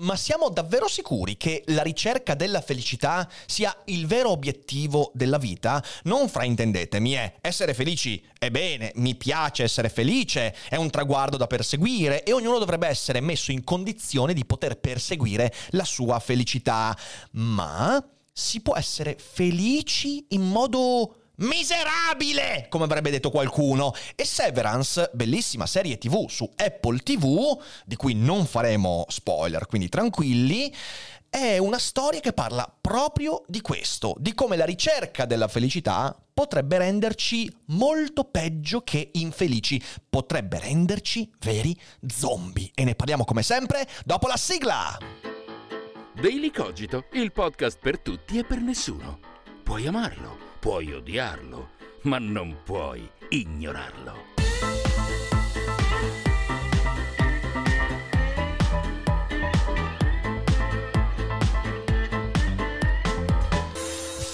Ma siamo davvero sicuri che la ricerca della felicità sia il vero obiettivo della vita? Non fraintendetemi, è eh. essere felici è bene, mi piace essere felice, è un traguardo da perseguire e ognuno dovrebbe essere messo in condizione di poter perseguire la sua felicità. Ma si può essere felici in modo miserabile, come avrebbe detto qualcuno. E Severance, bellissima serie TV su Apple TV, di cui non faremo spoiler, quindi tranquilli, è una storia che parla proprio di questo, di come la ricerca della felicità potrebbe renderci molto peggio che infelici, potrebbe renderci veri zombie. E ne parliamo come sempre dopo la sigla! Daily Cogito, il podcast per tutti e per nessuno. Puoi amarlo Puoi odiarlo, ma non puoi ignorarlo.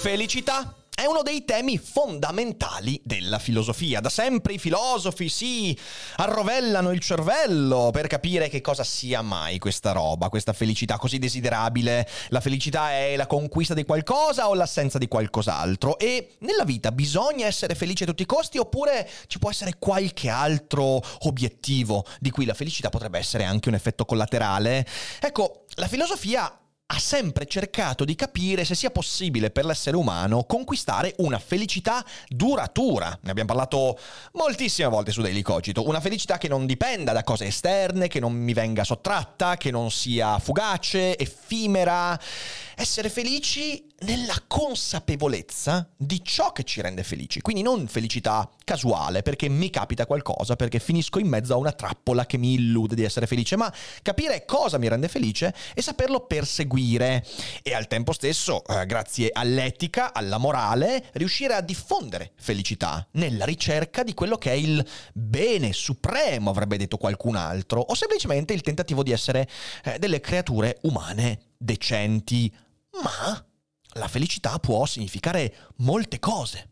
Felicità è uno dei temi fondamentali della filosofia. Da sempre i filosofi si arrovellano il cervello per capire che cosa sia mai questa roba, questa felicità così desiderabile. La felicità è la conquista di qualcosa o l'assenza di qualcos'altro? E nella vita bisogna essere felici a tutti i costi oppure ci può essere qualche altro obiettivo di cui la felicità potrebbe essere anche un effetto collaterale? Ecco, la filosofia ha sempre cercato di capire se sia possibile per l'essere umano conquistare una felicità duratura. Ne abbiamo parlato moltissime volte su Daily Cogito. Una felicità che non dipenda da cose esterne, che non mi venga sottratta, che non sia fugace, effimera. Essere felici nella consapevolezza di ciò che ci rende felici. Quindi non felicità casuale, perché mi capita qualcosa, perché finisco in mezzo a una trappola che mi illude di essere felice, ma capire cosa mi rende felice e saperlo perseguire seguire e al tempo stesso, eh, grazie all'etica, alla morale, riuscire a diffondere felicità nella ricerca di quello che è il bene supremo, avrebbe detto qualcun altro, o semplicemente il tentativo di essere eh, delle creature umane decenti. Ma la felicità può significare molte cose.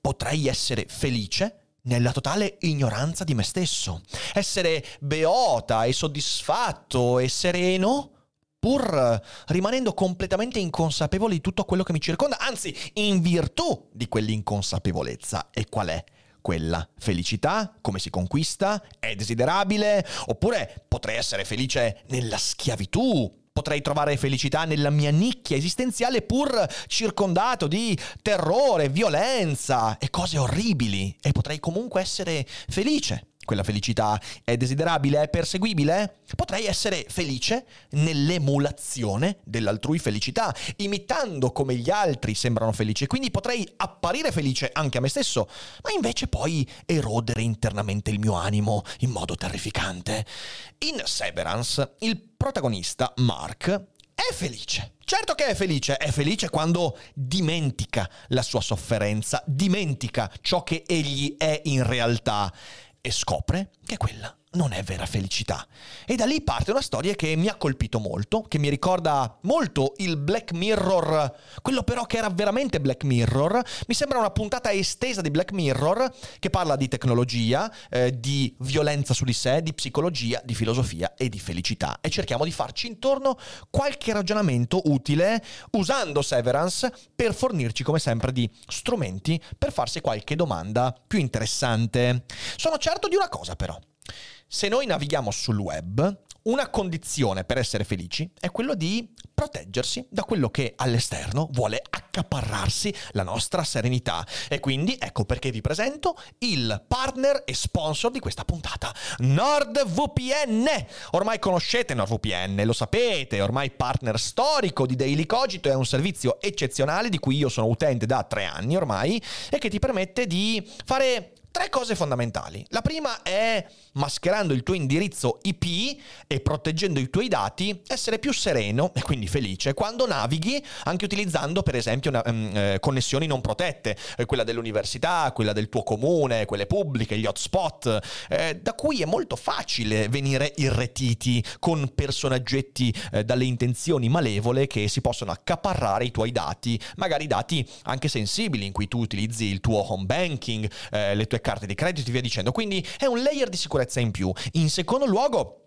Potrei essere felice nella totale ignoranza di me stesso, essere beota e soddisfatto e sereno pur rimanendo completamente inconsapevoli di tutto quello che mi circonda, anzi in virtù di quell'inconsapevolezza. E qual è? Quella felicità, come si conquista, è desiderabile, oppure potrei essere felice nella schiavitù, potrei trovare felicità nella mia nicchia esistenziale pur circondato di terrore, violenza e cose orribili. E potrei comunque essere felice quella felicità è desiderabile, è perseguibile? Potrei essere felice nell'emulazione dell'altrui felicità, imitando come gli altri sembrano felici, quindi potrei apparire felice anche a me stesso, ma invece poi erodere internamente il mio animo in modo terrificante. In Severance, il protagonista, Mark, è felice. Certo che è felice, è felice quando dimentica la sua sofferenza, dimentica ciò che egli è in realtà e scopre che quella non è vera felicità. E da lì parte una storia che mi ha colpito molto, che mi ricorda molto il Black Mirror, quello però che era veramente Black Mirror. Mi sembra una puntata estesa di Black Mirror che parla di tecnologia, eh, di violenza su di sé, di psicologia, di filosofia e di felicità. E cerchiamo di farci intorno qualche ragionamento utile usando Severance per fornirci come sempre di strumenti per farsi qualche domanda più interessante. Sono certo di una cosa però. Se noi navighiamo sul web, una condizione per essere felici è quello di proteggersi da quello che all'esterno vuole accaparrarsi la nostra serenità. E quindi ecco perché vi presento il partner e sponsor di questa puntata, NordVPN. Ormai conoscete NordVPN, lo sapete, ormai partner storico di Daily Cogito, è un servizio eccezionale di cui io sono utente da tre anni ormai e che ti permette di fare Tre cose fondamentali. La prima è, mascherando il tuo indirizzo IP e proteggendo i tuoi dati, essere più sereno e quindi felice quando navighi, anche utilizzando per esempio una, um, eh, connessioni non protette, eh, quella dell'università, quella del tuo comune, quelle pubbliche, gli hotspot, eh, da cui è molto facile venire irretiti con personaggetti eh, dalle intenzioni malevole che si possono accaparrare i tuoi dati, magari dati anche sensibili in cui tu utilizzi il tuo home banking, eh, le tue carte di credito e via dicendo. Quindi è un layer di sicurezza in più. In secondo luogo,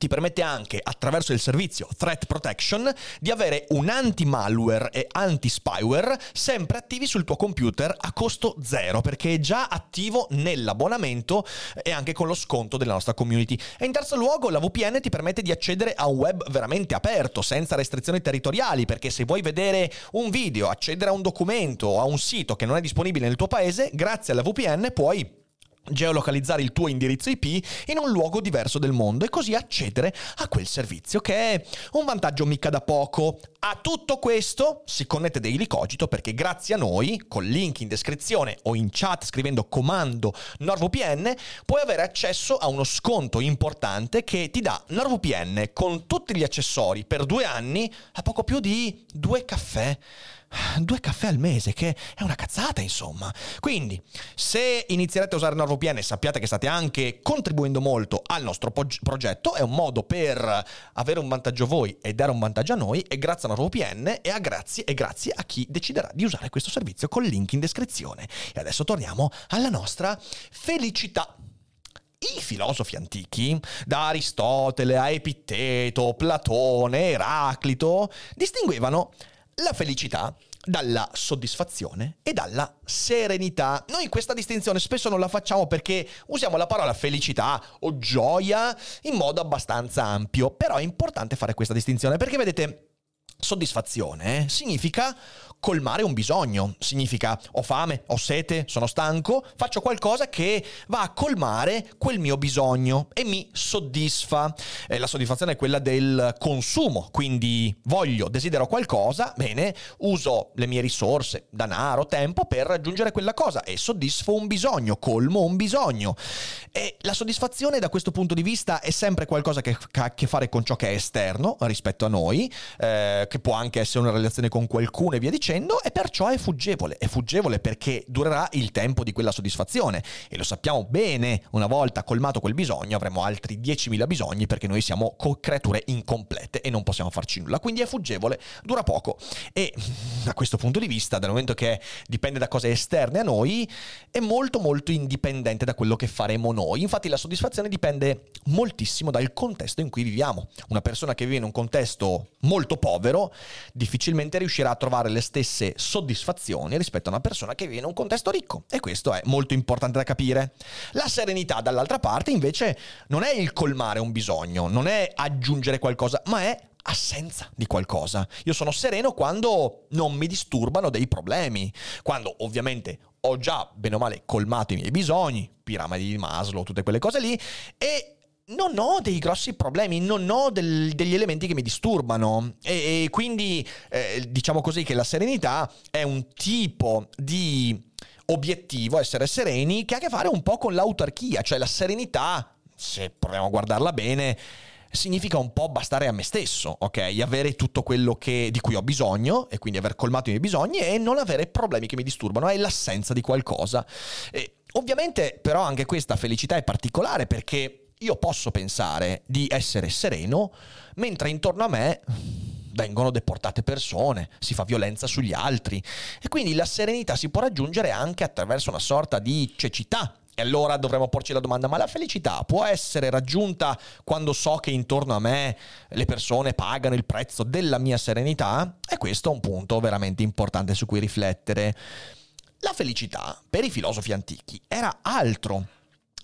ti permette anche, attraverso il servizio Threat Protection, di avere un anti-malware e anti-spyware sempre attivi sul tuo computer a costo zero, perché è già attivo nell'abbonamento e anche con lo sconto della nostra community. E in terzo luogo, la VPN ti permette di accedere a un web veramente aperto, senza restrizioni territoriali, perché se vuoi vedere un video, accedere a un documento o a un sito che non è disponibile nel tuo paese, grazie alla VPN puoi geolocalizzare il tuo indirizzo IP in un luogo diverso del mondo e così accedere a quel servizio che è un vantaggio mica da poco. A tutto questo si connette Daily Cogito perché grazie a noi, col link in descrizione o in chat scrivendo comando NordVPN, puoi avere accesso a uno sconto importante che ti dà NordVPN con tutti gli accessori per due anni a poco più di due caffè due caffè al mese, che è una cazzata, insomma. Quindi, se inizierete a usare NordVPN, sappiate che state anche contribuendo molto al nostro po- progetto, è un modo per avere un vantaggio voi e dare un vantaggio a noi, e grazie a NordVPN e, a grazie, e grazie a chi deciderà di usare questo servizio col link in descrizione. E adesso torniamo alla nostra felicità. I filosofi antichi, da Aristotele a Epitteto, Platone, Eraclito, distinguevano la felicità dalla soddisfazione e dalla serenità. Noi questa distinzione spesso non la facciamo perché usiamo la parola felicità o gioia in modo abbastanza ampio, però è importante fare questa distinzione perché vedete, soddisfazione significa colmare un bisogno. Significa ho fame, ho sete, sono stanco, faccio qualcosa che va a colmare quel mio bisogno e mi soddisfa. Eh, la soddisfazione è quella del consumo, quindi voglio, desidero qualcosa, bene, uso le mie risorse, denaro, tempo per raggiungere quella cosa e soddisfo un bisogno, colmo un bisogno. E la soddisfazione da questo punto di vista è sempre qualcosa che ha a che fare con ciò che è esterno rispetto a noi, eh, che può anche essere una relazione con qualcuno e via dicendo dicendo e perciò è fuggevole. È fuggevole perché durerà il tempo di quella soddisfazione e lo sappiamo bene, una volta colmato quel bisogno avremo altri 10.000 bisogni perché noi siamo creature incomplete e non possiamo farci nulla. Quindi è fuggevole, dura poco e da questo punto di vista, dal momento che dipende da cose esterne a noi, è molto molto indipendente da quello che faremo noi. Infatti la soddisfazione dipende moltissimo dal contesto in cui viviamo. Una persona che vive in un contesto molto povero difficilmente riuscirà a trovare le stesse stesse soddisfazioni rispetto a una persona che vive in un contesto ricco. E questo è molto importante da capire. La serenità, dall'altra parte, invece, non è il colmare un bisogno, non è aggiungere qualcosa, ma è assenza di qualcosa. Io sono sereno quando non mi disturbano dei problemi, quando ovviamente ho già bene o male colmato i miei bisogni, piramidi di Maslow, tutte quelle cose lì, e non ho dei grossi problemi, non ho del, degli elementi che mi disturbano e, e quindi eh, diciamo così che la serenità è un tipo di obiettivo, essere sereni, che ha a che fare un po' con l'autarchia, cioè la serenità, se proviamo a guardarla bene, significa un po' bastare a me stesso, ok? Avere tutto quello che, di cui ho bisogno e quindi aver colmato i miei bisogni e non avere problemi che mi disturbano, è l'assenza di qualcosa. E, ovviamente però anche questa felicità è particolare perché io posso pensare di essere sereno mentre intorno a me vengono deportate persone, si fa violenza sugli altri e quindi la serenità si può raggiungere anche attraverso una sorta di cecità. E allora dovremmo porci la domanda, ma la felicità può essere raggiunta quando so che intorno a me le persone pagano il prezzo della mia serenità? E questo è un punto veramente importante su cui riflettere. La felicità, per i filosofi antichi, era altro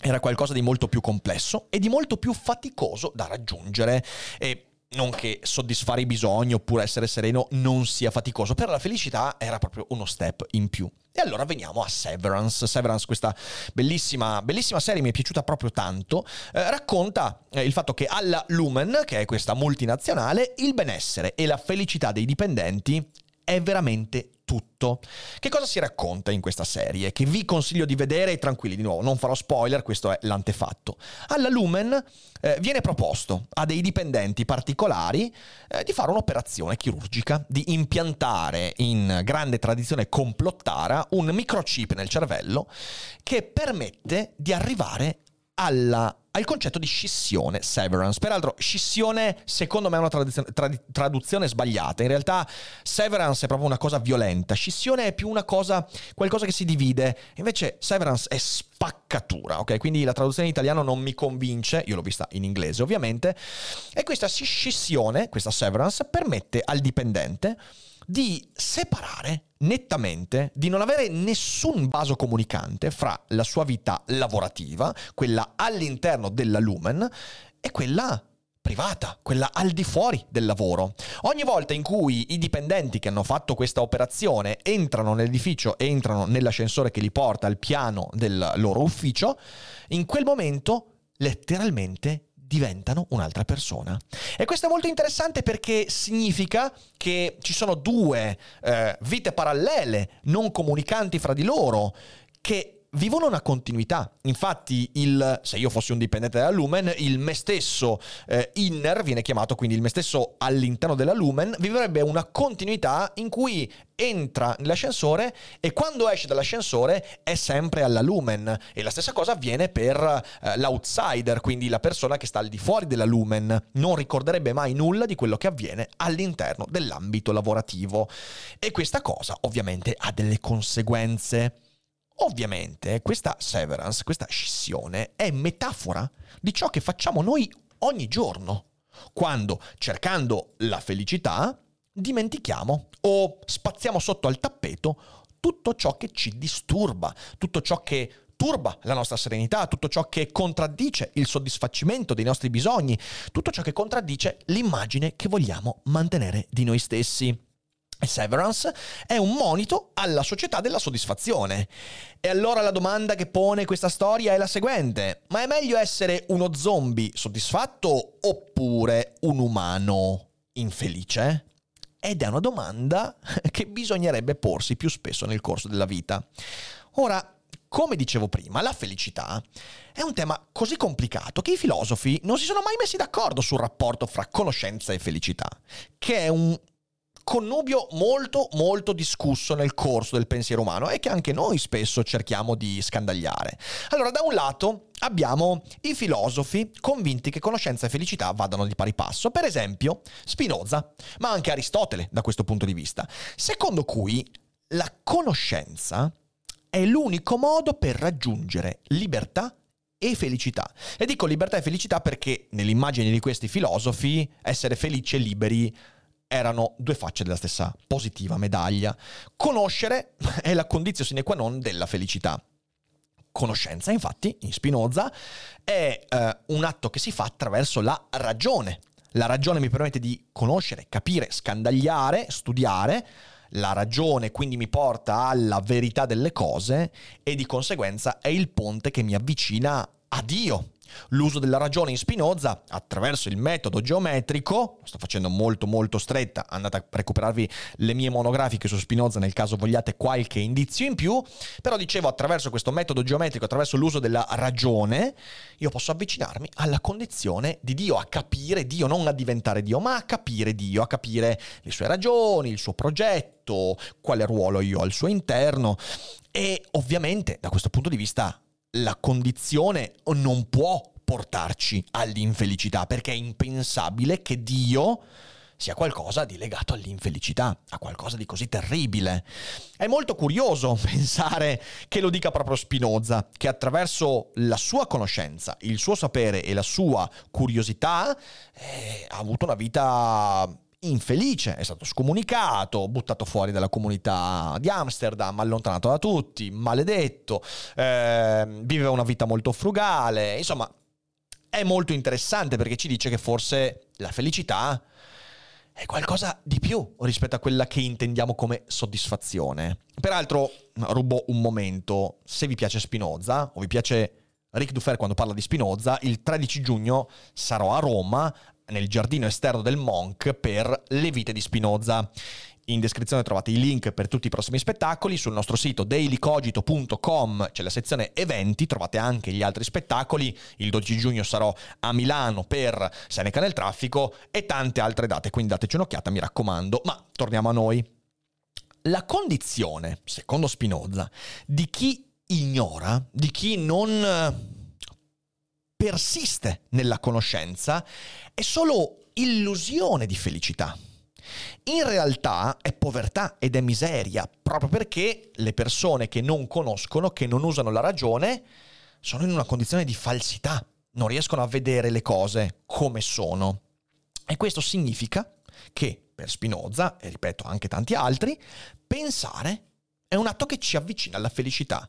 era qualcosa di molto più complesso e di molto più faticoso da raggiungere. E non che soddisfare i bisogni oppure essere sereno non sia faticoso, per la felicità era proprio uno step in più. E allora veniamo a Severance. Severance, questa bellissima, bellissima serie, mi è piaciuta proprio tanto, eh, racconta eh, il fatto che alla Lumen, che è questa multinazionale, il benessere e la felicità dei dipendenti è veramente tutto. Che cosa si racconta in questa serie? Che vi consiglio di vedere e tranquilli, di nuovo, non farò spoiler, questo è l'antefatto. Alla Lumen eh, viene proposto a dei dipendenti particolari eh, di fare un'operazione chirurgica, di impiantare in grande tradizione complottara un microchip nel cervello che permette di arrivare alla al concetto di scissione, severance. Peraltro, scissione secondo me è una traduzione, trad- traduzione sbagliata. In realtà, severance è proprio una cosa violenta. Scissione è più una cosa, qualcosa che si divide. Invece, severance è spaccatura, ok? Quindi la traduzione in italiano non mi convince. Io l'ho vista in inglese, ovviamente. E questa scissione, questa severance, permette al dipendente di separare nettamente, di non avere nessun vaso comunicante fra la sua vita lavorativa, quella all'interno della Lumen, e quella privata, quella al di fuori del lavoro. Ogni volta in cui i dipendenti che hanno fatto questa operazione entrano nell'edificio, entrano nell'ascensore che li porta al piano del loro ufficio, in quel momento letteralmente diventano un'altra persona. E questo è molto interessante perché significa che ci sono due eh, vite parallele, non comunicanti fra di loro, che vivono una continuità. Infatti, il, se io fossi un dipendente della Lumen, il me stesso eh, inner viene chiamato, quindi il me stesso all'interno della Lumen, vivrebbe una continuità in cui entra nell'ascensore e quando esce dall'ascensore è sempre alla Lumen. E la stessa cosa avviene per eh, l'outsider, quindi la persona che sta al di fuori della Lumen. Non ricorderebbe mai nulla di quello che avviene all'interno dell'ambito lavorativo. E questa cosa ovviamente ha delle conseguenze Ovviamente questa severance, questa scissione è metafora di ciò che facciamo noi ogni giorno, quando cercando la felicità dimentichiamo o spaziamo sotto al tappeto tutto ciò che ci disturba, tutto ciò che turba la nostra serenità, tutto ciò che contraddice il soddisfacimento dei nostri bisogni, tutto ciò che contraddice l'immagine che vogliamo mantenere di noi stessi. Severance è un monito alla società della soddisfazione. E allora la domanda che pone questa storia è la seguente: ma è meglio essere uno zombie soddisfatto oppure un umano infelice? Ed è una domanda che bisognerebbe porsi più spesso nel corso della vita. Ora, come dicevo prima, la felicità è un tema così complicato che i filosofi non si sono mai messi d'accordo sul rapporto fra conoscenza e felicità, che è un connubio molto molto discusso nel corso del pensiero umano e che anche noi spesso cerchiamo di scandagliare. Allora, da un lato abbiamo i filosofi convinti che conoscenza e felicità vadano di pari passo, per esempio Spinoza, ma anche Aristotele da questo punto di vista, secondo cui la conoscenza è l'unico modo per raggiungere libertà e felicità. E dico libertà e felicità perché nell'immagine di questi filosofi essere felici e liberi erano due facce della stessa positiva medaglia. Conoscere è la condizione sine qua non della felicità. Conoscenza, infatti, in Spinoza, è eh, un atto che si fa attraverso la ragione. La ragione mi permette di conoscere, capire, scandagliare, studiare. La ragione quindi mi porta alla verità delle cose e di conseguenza è il ponte che mi avvicina a Dio, L'uso della ragione in Spinoza attraverso il metodo geometrico, sto facendo molto molto stretta, andate a recuperarvi le mie monografiche su Spinoza nel caso vogliate qualche indizio in più, però dicevo attraverso questo metodo geometrico, attraverso l'uso della ragione, io posso avvicinarmi alla condizione di Dio, a capire Dio, non a diventare Dio, ma a capire Dio, a capire le sue ragioni, il suo progetto, quale ruolo io ho al suo interno. E ovviamente da questo punto di vista la condizione non può portarci all'infelicità, perché è impensabile che Dio sia qualcosa di legato all'infelicità, a qualcosa di così terribile. È molto curioso pensare che lo dica proprio Spinoza, che attraverso la sua conoscenza, il suo sapere e la sua curiosità eh, ha avuto una vita infelice, è stato scomunicato, buttato fuori dalla comunità di Amsterdam, allontanato da tutti, maledetto, eh, viveva una vita molto frugale, insomma è molto interessante perché ci dice che forse la felicità è qualcosa di più rispetto a quella che intendiamo come soddisfazione. Peraltro, rubo un momento, se vi piace Spinoza o vi piace Rick Dufer quando parla di Spinoza, il 13 giugno sarò a Roma nel giardino esterno del Monk per le vite di Spinoza. In descrizione trovate i link per tutti i prossimi spettacoli. Sul nostro sito dailycogito.com c'è la sezione eventi, trovate anche gli altri spettacoli. Il 12 giugno sarò a Milano per Seneca nel traffico e tante altre date, quindi dateci un'occhiata, mi raccomando. Ma torniamo a noi. La condizione, secondo Spinoza, di chi ignora, di chi non persiste nella conoscenza, è solo illusione di felicità. In realtà è povertà ed è miseria, proprio perché le persone che non conoscono, che non usano la ragione, sono in una condizione di falsità, non riescono a vedere le cose come sono. E questo significa che per Spinoza, e ripeto anche tanti altri, pensare è un atto che ci avvicina alla felicità.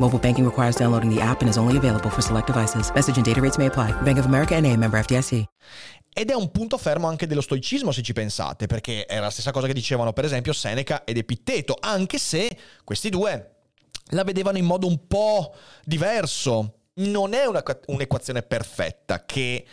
Mobile banking requires downloading the app and is only available for select devices. Message and data rates may apply. Bank of America NA, member FDIC. Ed è un punto fermo anche dello stoicismo se ci pensate, perché era la stessa cosa che dicevano per esempio Seneca ed Epitteto, anche se questi due la vedevano in modo un po' diverso. Non è una, un'equazione perfetta che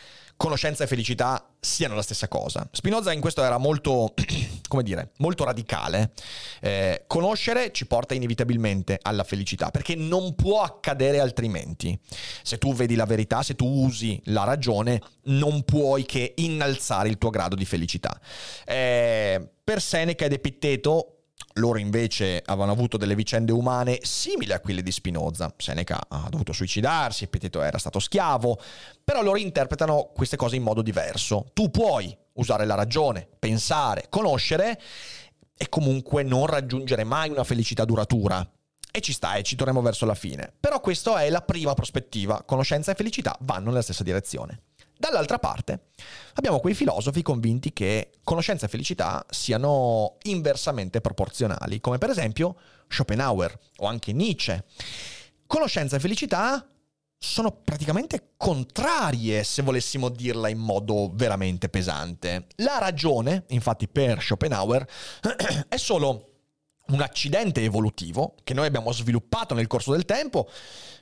conoscenza e felicità siano la stessa cosa. Spinoza in questo era molto, come dire, molto radicale. Eh, conoscere ci porta inevitabilmente alla felicità, perché non può accadere altrimenti. Se tu vedi la verità, se tu usi la ragione, non puoi che innalzare il tuo grado di felicità. Eh, per Seneca ed Epitteto loro invece avevano avuto delle vicende umane simili a quelle di Spinoza. Seneca ha dovuto suicidarsi, Epiteto era stato schiavo, però loro interpretano queste cose in modo diverso. Tu puoi usare la ragione, pensare, conoscere e comunque non raggiungere mai una felicità duratura. E ci sta, e ci torniamo verso la fine. Però questa è la prima prospettiva. Conoscenza e felicità vanno nella stessa direzione. Dall'altra parte abbiamo quei filosofi convinti che conoscenza e felicità siano inversamente proporzionali, come per esempio Schopenhauer o anche Nietzsche. Conoscenza e felicità sono praticamente contrarie, se volessimo dirla in modo veramente pesante. La ragione, infatti, per Schopenhauer è solo un accidente evolutivo che noi abbiamo sviluppato nel corso del tempo,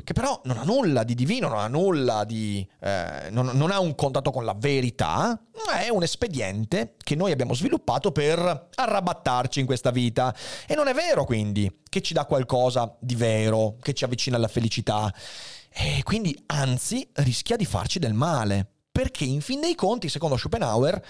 che però non ha nulla di divino, non ha nulla di... Eh, non, non, ha un contatto con la verità, è un espediente che noi abbiamo sviluppato per arrabattarci in questa vita. E non è vero quindi che ci dà qualcosa di vero, che ci avvicina alla felicità. E quindi anzi rischia di farci del male. Perché in fin dei conti, secondo Schopenhauer,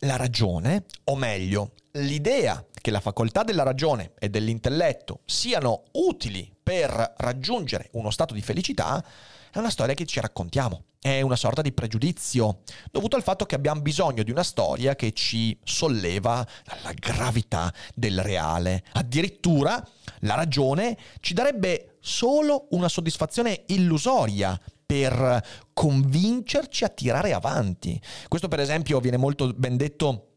la ragione, o meglio, l'idea che la facoltà della ragione e dell'intelletto siano utili per raggiungere uno stato di felicità è una storia che ci raccontiamo. È una sorta di pregiudizio dovuto al fatto che abbiamo bisogno di una storia che ci solleva dalla gravità del reale. Addirittura la ragione ci darebbe solo una soddisfazione illusoria per convincerci a tirare avanti. Questo per esempio viene molto ben detto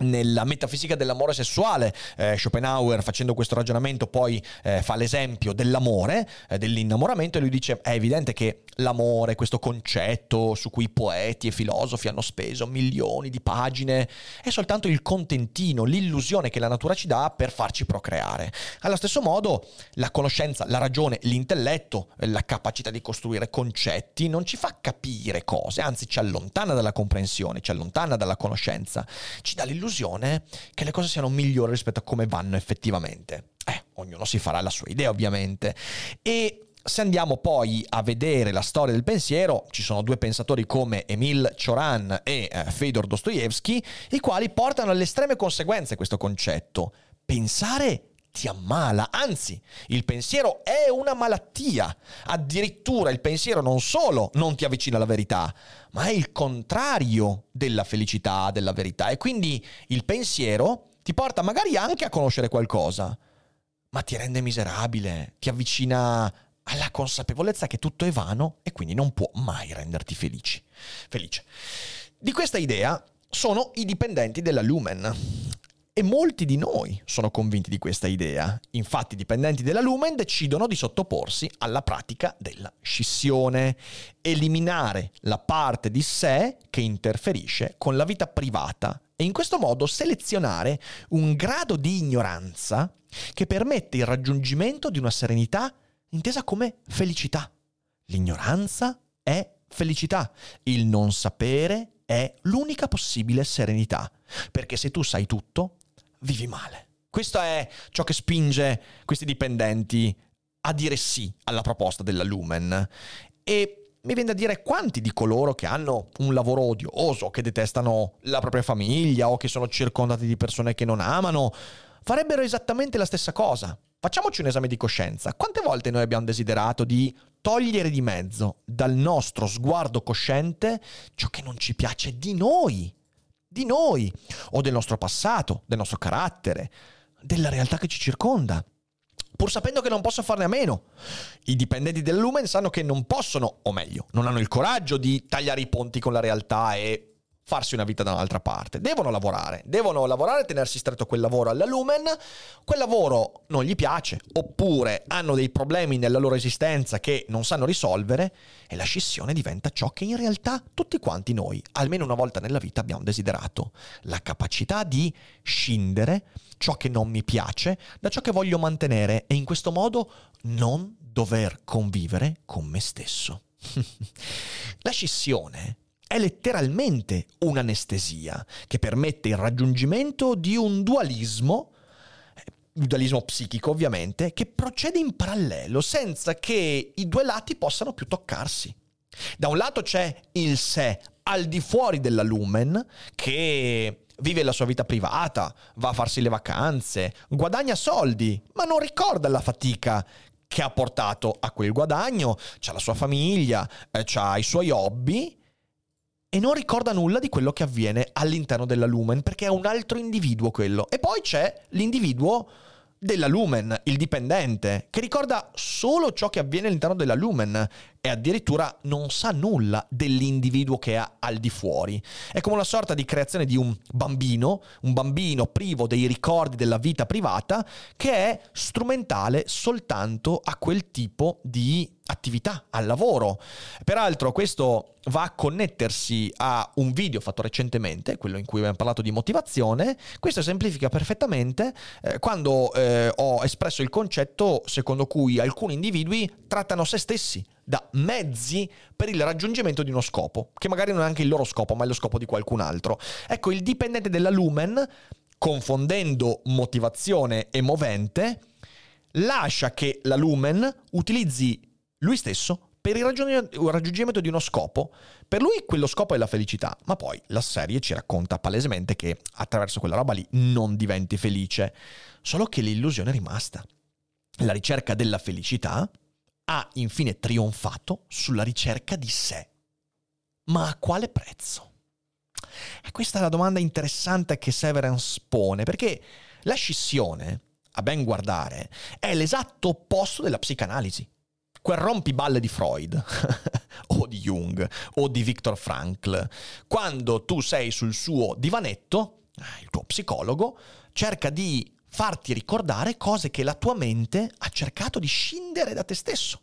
nella metafisica dell'amore sessuale, eh, Schopenhauer facendo questo ragionamento poi eh, fa l'esempio dell'amore, eh, dell'innamoramento e lui dice è evidente che l'amore, questo concetto su cui poeti e filosofi hanno speso milioni di pagine, è soltanto il contentino, l'illusione che la natura ci dà per farci procreare. Allo stesso modo la conoscenza, la ragione, l'intelletto, la capacità di costruire concetti non ci fa capire cose, anzi ci allontana dalla comprensione, ci allontana dalla conoscenza, ci dà l'illusione l'illusione che le cose siano migliori rispetto a come vanno effettivamente. Eh, ognuno si farà la sua idea ovviamente. E se andiamo poi a vedere la storia del pensiero, ci sono due pensatori come Emil Cioran e eh, Fedor Dostoevsky, i quali portano alle estreme conseguenze questo concetto. Pensare ti ammala, anzi, il pensiero è una malattia. Addirittura il pensiero non solo non ti avvicina alla verità, ma è il contrario della felicità, della verità. E quindi il pensiero ti porta magari anche a conoscere qualcosa, ma ti rende miserabile, ti avvicina alla consapevolezza che tutto è vano e quindi non può mai renderti felici. felice. Di questa idea sono i dipendenti della Lumen E molti di noi sono convinti di questa idea. Infatti i dipendenti della Lumen decidono di sottoporsi alla pratica della scissione, eliminare la parte di sé che interferisce con la vita privata e in questo modo selezionare un grado di ignoranza che permette il raggiungimento di una serenità intesa come felicità. L'ignoranza è felicità, il non sapere è l'unica possibile serenità, perché se tu sai tutto, vivi male. Questo è ciò che spinge questi dipendenti a dire sì alla proposta della Lumen. E mi viene da dire quanti di coloro che hanno un lavoro odioso, che detestano la propria famiglia o che sono circondati di persone che non amano, farebbero esattamente la stessa cosa. Facciamoci un esame di coscienza. Quante volte noi abbiamo desiderato di togliere di mezzo dal nostro sguardo cosciente ciò che non ci piace di noi? Di noi, o del nostro passato, del nostro carattere, della realtà che ci circonda pur sapendo che non posso farne a meno. I dipendenti del Lumen sanno che non possono, o meglio, non hanno il coraggio di tagliare i ponti con la realtà e farsi una vita da un'altra parte. Devono lavorare, devono lavorare tenersi stretto quel lavoro alla Lumen. Quel lavoro non gli piace, oppure hanno dei problemi nella loro esistenza che non sanno risolvere e la scissione diventa ciò che in realtà tutti quanti noi, almeno una volta nella vita, abbiamo desiderato. La capacità di scindere ciò che non mi piace da ciò che voglio mantenere e in questo modo non dover convivere con me stesso. la scissione è letteralmente un'anestesia che permette il raggiungimento di un dualismo dualismo psichico ovviamente, che procede in parallelo senza che i due lati possano più toccarsi. Da un lato c'è il sé al di fuori della lumen che vive la sua vita privata, va a farsi le vacanze, guadagna soldi, ma non ricorda la fatica che ha portato a quel guadagno, c'ha la sua famiglia, eh, c'ha i suoi hobby e non ricorda nulla di quello che avviene all'interno della Lumen, perché è un altro individuo quello. E poi c'è l'individuo della Lumen, il dipendente, che ricorda solo ciò che avviene all'interno della Lumen e addirittura non sa nulla dell'individuo che ha al di fuori. È come una sorta di creazione di un bambino, un bambino privo dei ricordi della vita privata, che è strumentale soltanto a quel tipo di attività, al lavoro. Peraltro questo va a connettersi a un video fatto recentemente, quello in cui abbiamo parlato di motivazione. Questo semplifica perfettamente eh, quando eh, ho espresso il concetto secondo cui alcuni individui trattano se stessi da mezzi per il raggiungimento di uno scopo, che magari non è anche il loro scopo, ma è lo scopo di qualcun altro. Ecco, il dipendente della Lumen, confondendo motivazione e movente, lascia che la Lumen utilizzi lui stesso per il raggiungimento di uno scopo. Per lui quello scopo è la felicità, ma poi la serie ci racconta palesemente che attraverso quella roba lì non diventi felice, solo che l'illusione è rimasta. La ricerca della felicità ha infine trionfato sulla ricerca di sé. Ma a quale prezzo? E questa è la domanda interessante che Severance pone, perché la scissione, a ben guardare, è l'esatto opposto della psicanalisi. Quel rompiballe di Freud, o di Jung, o di Viktor Frankl, quando tu sei sul suo divanetto, eh, il tuo psicologo cerca di farti ricordare cose che la tua mente ha cercato di scindere da te stesso.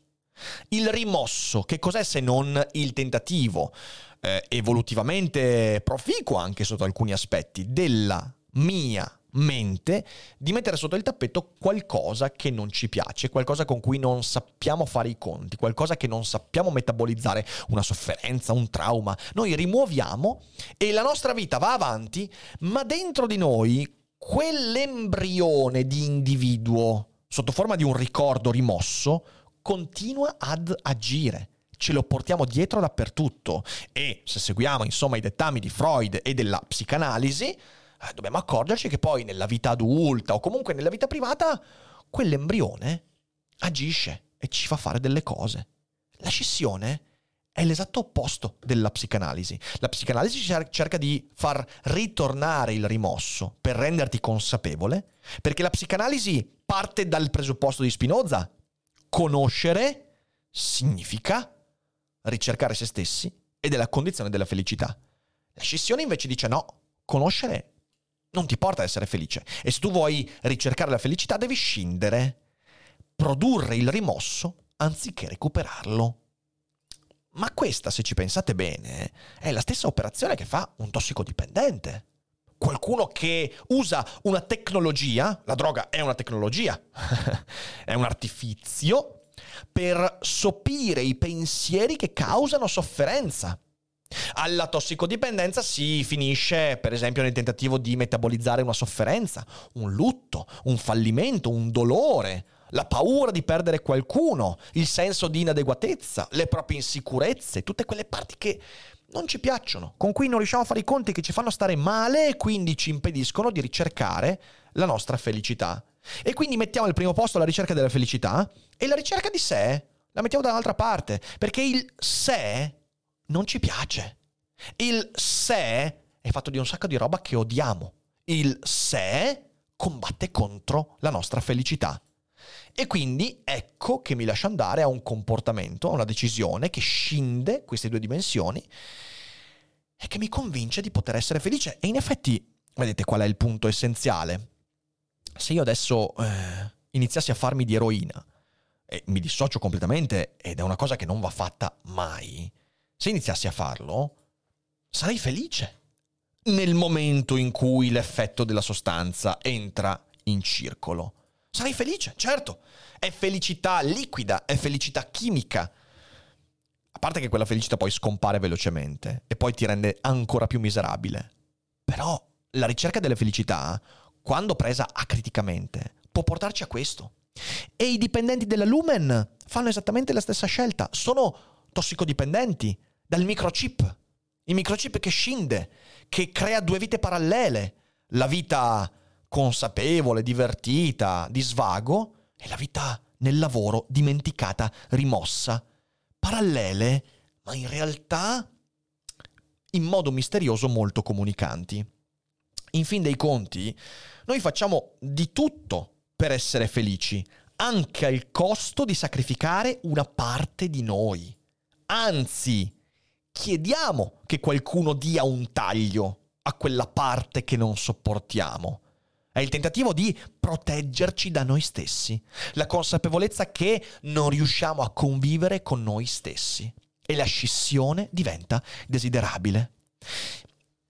Il rimosso, che cos'è se non il tentativo, eh, evolutivamente proficuo anche sotto alcuni aspetti, della mia mente di mettere sotto il tappeto qualcosa che non ci piace, qualcosa con cui non sappiamo fare i conti, qualcosa che non sappiamo metabolizzare, una sofferenza, un trauma. Noi rimuoviamo e la nostra vita va avanti, ma dentro di noi quell'embrione di individuo sotto forma di un ricordo rimosso continua ad agire ce lo portiamo dietro dappertutto e se seguiamo insomma i dettami di Freud e della psicanalisi eh, dobbiamo accorgerci che poi nella vita adulta o comunque nella vita privata quell'embrione agisce e ci fa fare delle cose. La scissione è l'esatto opposto della psicanalisi. La psicanalisi cerca di far ritornare il rimosso per renderti consapevole, perché la psicanalisi parte dal presupposto di Spinoza. Conoscere significa ricercare se stessi ed è la condizione della felicità. La scissione invece dice no, conoscere non ti porta ad essere felice. E se tu vuoi ricercare la felicità devi scindere, produrre il rimosso anziché recuperarlo. Ma questa, se ci pensate bene, è la stessa operazione che fa un tossicodipendente. Qualcuno che usa una tecnologia, la droga è una tecnologia, è un artifizio, per sopire i pensieri che causano sofferenza. Alla tossicodipendenza si finisce, per esempio, nel tentativo di metabolizzare una sofferenza, un lutto, un fallimento, un dolore, la paura di perdere qualcuno, il senso di inadeguatezza, le proprie insicurezze, tutte quelle parti che non ci piacciono, con cui non riusciamo a fare i conti, che ci fanno stare male e quindi ci impediscono di ricercare la nostra felicità. E quindi mettiamo al primo posto la ricerca della felicità e la ricerca di sé la mettiamo dall'altra parte, perché il sé non ci piace. Il sé è fatto di un sacco di roba che odiamo. Il sé combatte contro la nostra felicità. E quindi ecco che mi lascia andare a un comportamento, a una decisione che scinde queste due dimensioni e che mi convince di poter essere felice. E in effetti, vedete qual è il punto essenziale? Se io adesso eh, iniziassi a farmi di eroina e mi dissocio completamente ed è una cosa che non va fatta mai, se iniziassi a farlo, sarei felice nel momento in cui l'effetto della sostanza entra in circolo. Sarei felice, certo. È felicità liquida, è felicità chimica. A parte che quella felicità poi scompare velocemente e poi ti rende ancora più miserabile. Però la ricerca della felicità, quando presa acriticamente, può portarci a questo. E i dipendenti della Lumen fanno esattamente la stessa scelta. Sono tossicodipendenti dal microchip. Il microchip che scinde, che crea due vite parallele. La vita consapevole, divertita, di svago e la vita nel lavoro dimenticata, rimossa. Parallele, ma in realtà in modo misterioso molto comunicanti. In fin dei conti, noi facciamo di tutto per essere felici, anche al costo di sacrificare una parte di noi. Anzi, chiediamo che qualcuno dia un taglio a quella parte che non sopportiamo. È il tentativo di proteggerci da noi stessi, la consapevolezza che non riusciamo a convivere con noi stessi e la scissione diventa desiderabile.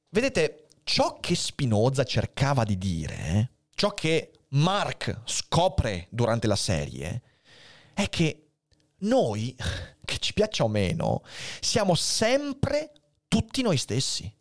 Vedete, ciò che Spinoza cercava di dire, ciò che Mark scopre durante la serie, è che noi, che ci piaccia o meno, siamo sempre tutti noi stessi.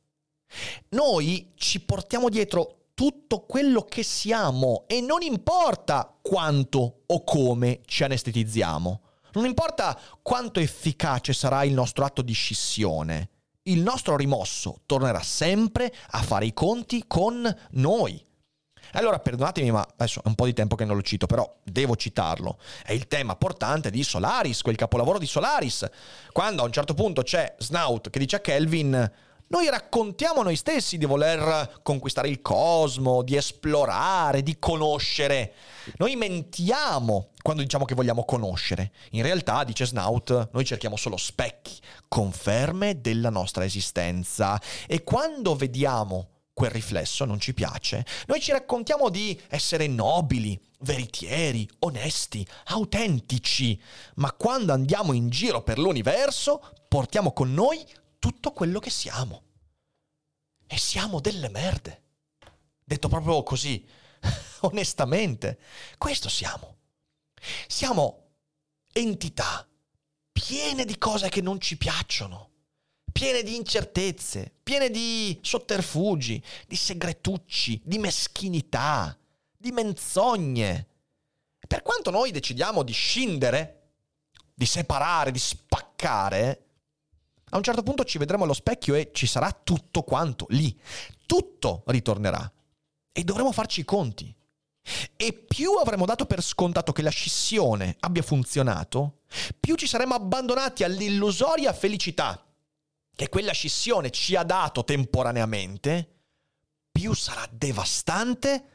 Noi ci portiamo dietro tutto quello che siamo e non importa quanto o come ci anestetizziamo. Non importa quanto efficace sarà il nostro atto di scissione, il nostro rimosso tornerà sempre a fare i conti con noi. Allora, perdonatemi, ma adesso è un po' di tempo che non lo cito, però devo citarlo. È il tema portante di Solaris, quel capolavoro di Solaris. Quando a un certo punto c'è Snout che dice a Kelvin noi raccontiamo noi stessi di voler conquistare il cosmo, di esplorare, di conoscere. Noi mentiamo quando diciamo che vogliamo conoscere. In realtà, dice Snout, noi cerchiamo solo specchi, conferme della nostra esistenza. E quando vediamo quel riflesso non ci piace. Noi ci raccontiamo di essere nobili, veritieri, onesti, autentici, ma quando andiamo in giro per l'universo portiamo con noi tutto quello che siamo. E siamo delle merde. Detto proprio così, onestamente, questo siamo. Siamo entità piene di cose che non ci piacciono piene di incertezze, piene di sotterfugi, di segretucci, di meschinità, di menzogne. Per quanto noi decidiamo di scindere, di separare, di spaccare, a un certo punto ci vedremo allo specchio e ci sarà tutto quanto lì. Tutto ritornerà. E dovremo farci i conti. E più avremo dato per scontato che la scissione abbia funzionato, più ci saremo abbandonati all'illusoria felicità che quella scissione ci ha dato temporaneamente, più sarà devastante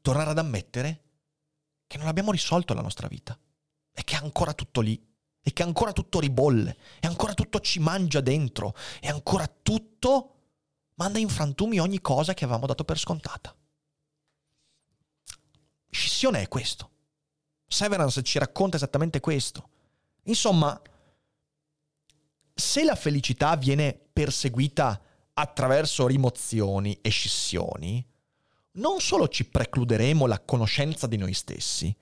tornare ad ammettere che non abbiamo risolto la nostra vita e che è ancora tutto lì e che ancora tutto ribolle e ancora tutto ci mangia dentro e ancora tutto manda in frantumi ogni cosa che avevamo dato per scontata. scissione è questo. Severance ci racconta esattamente questo. Insomma, se la felicità viene perseguita attraverso rimozioni e scissioni, non solo ci precluderemo la conoscenza di noi stessi,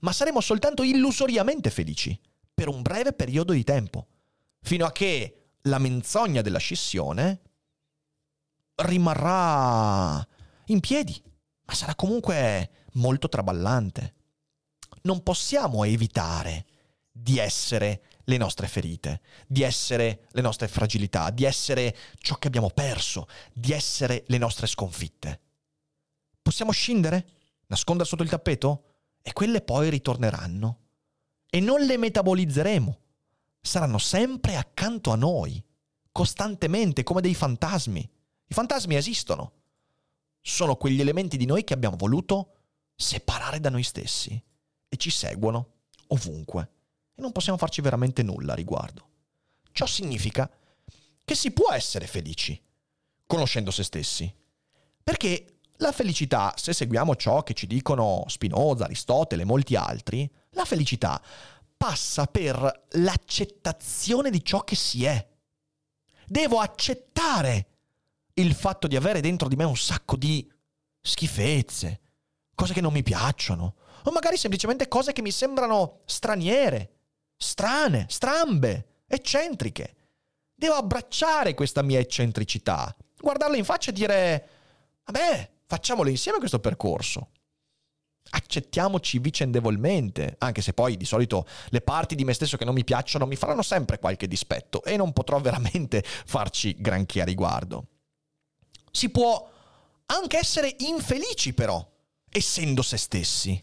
ma saremo soltanto illusoriamente felici per un breve periodo di tempo, fino a che la menzogna della scissione rimarrà in piedi, ma sarà comunque molto traballante. Non possiamo evitare di essere le nostre ferite, di essere le nostre fragilità, di essere ciò che abbiamo perso, di essere le nostre sconfitte. Possiamo scindere? Nascondere sotto il tappeto? E quelle poi ritorneranno. E non le metabolizzeremo. Saranno sempre accanto a noi, costantemente, come dei fantasmi. I fantasmi esistono. Sono quegli elementi di noi che abbiamo voluto separare da noi stessi e ci seguono ovunque e non possiamo farci veramente nulla a riguardo. Ciò significa che si può essere felici conoscendo se stessi. Perché la felicità, se seguiamo ciò che ci dicono Spinoza, Aristotele e molti altri, la felicità passa per l'accettazione di ciò che si è. Devo accettare il fatto di avere dentro di me un sacco di schifezze, cose che non mi piacciono, o magari semplicemente cose che mi sembrano straniere, strane, strambe, eccentriche. Devo abbracciare questa mia eccentricità, guardarla in faccia e dire, vabbè, facciamolo insieme questo percorso. Accettiamoci vicendevolmente, anche se poi di solito le parti di me stesso che non mi piacciono mi faranno sempre qualche dispetto e non potrò veramente farci granché a riguardo. Si può anche essere infelici però, essendo se stessi.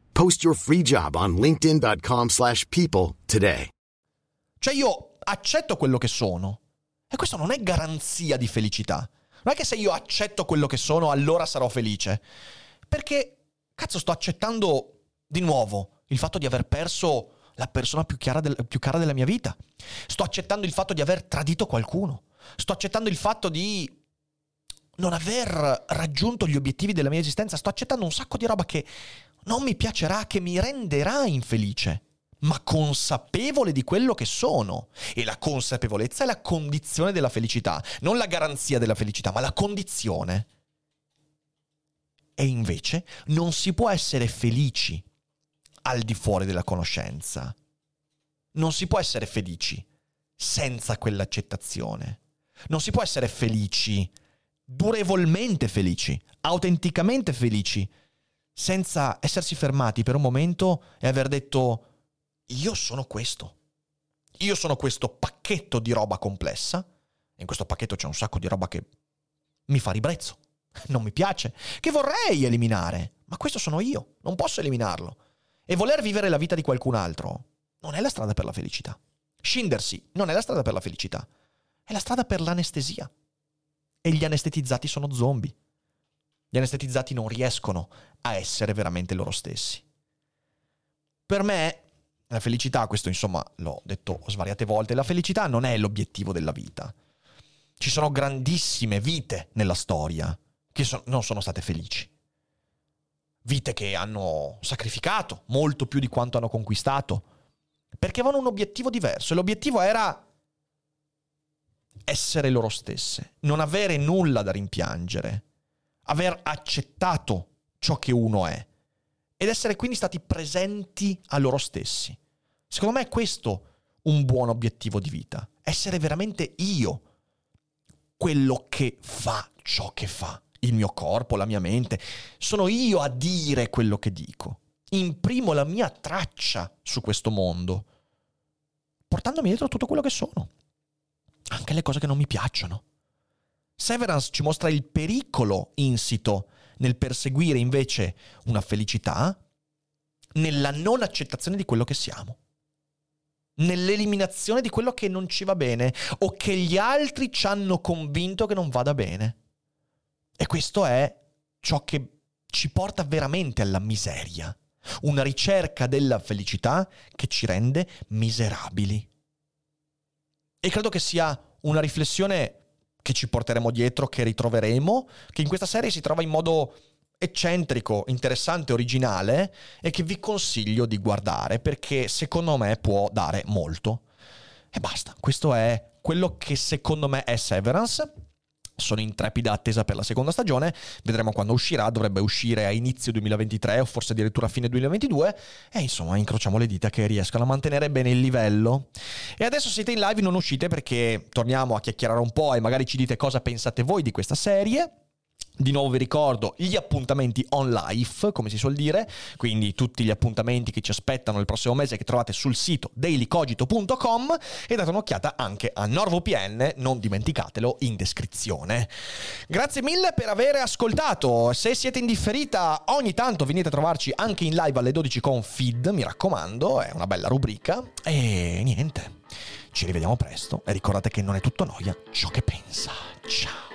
Post your free job on linkedin.com slash people today. Cioè io accetto quello che sono. E questo non è garanzia di felicità. Non è che se io accetto quello che sono, allora sarò felice. Perché, cazzo, sto accettando di nuovo il fatto di aver perso la persona più, del, più cara della mia vita. Sto accettando il fatto di aver tradito qualcuno. Sto accettando il fatto di non aver raggiunto gli obiettivi della mia esistenza. Sto accettando un sacco di roba che non mi piacerà, che mi renderà infelice ma consapevole di quello che sono. E la consapevolezza è la condizione della felicità, non la garanzia della felicità, ma la condizione. E invece non si può essere felici al di fuori della conoscenza. Non si può essere felici senza quell'accettazione. Non si può essere felici, durevolmente felici, autenticamente felici, senza essersi fermati per un momento e aver detto io sono questo. Io sono questo pacchetto di roba complessa. In questo pacchetto c'è un sacco di roba che mi fa ribrezzo, non mi piace, che vorrei eliminare. Ma questo sono io, non posso eliminarlo. E voler vivere la vita di qualcun altro non è la strada per la felicità. Scindersi non è la strada per la felicità, è la strada per l'anestesia. E gli anestetizzati sono zombie. Gli anestetizzati non riescono a essere veramente loro stessi. Per me la felicità, questo insomma l'ho detto svariate volte, la felicità non è l'obiettivo della vita. Ci sono grandissime vite nella storia che so- non sono state felici. Vite che hanno sacrificato molto più di quanto hanno conquistato, perché avevano un obiettivo diverso e l'obiettivo era essere loro stesse, non avere nulla da rimpiangere, aver accettato ciò che uno è ed essere quindi stati presenti a loro stessi. Secondo me è questo un buon obiettivo di vita, essere veramente io quello che fa ciò che fa, il mio corpo, la mia mente. Sono io a dire quello che dico. Imprimo la mia traccia su questo mondo, portandomi dietro tutto quello che sono, anche le cose che non mi piacciono. Severance ci mostra il pericolo insito nel perseguire invece una felicità nella non accettazione di quello che siamo. nell'eliminazione di quello che non ci va bene o che gli altri ci hanno convinto che non vada bene. E questo è ciò che ci porta veramente alla miseria. Una ricerca della felicità che ci rende miserabili. E credo che sia una riflessione che ci porteremo dietro, che ritroveremo, che in questa serie si trova in modo eccentrico, interessante, originale e che vi consiglio di guardare perché secondo me può dare molto. E basta, questo è quello che secondo me è Severance. Sono in trepida attesa per la seconda stagione, vedremo quando uscirà, dovrebbe uscire a inizio 2023 o forse addirittura a fine 2022 e insomma incrociamo le dita che riescano a mantenere bene il livello. E adesso siete in live, non uscite perché torniamo a chiacchierare un po' e magari ci dite cosa pensate voi di questa serie. Di nuovo vi ricordo gli appuntamenti on life, come si suol dire, quindi tutti gli appuntamenti che ci aspettano il prossimo mese che trovate sul sito dailycogito.com e date un'occhiata anche a NordVPN, non dimenticatelo, in descrizione. Grazie mille per aver ascoltato, se siete in differita ogni tanto venite a trovarci anche in live alle 12 con Feed, mi raccomando, è una bella rubrica e niente, ci rivediamo presto e ricordate che non è tutto noia ciò che pensa. Ciao!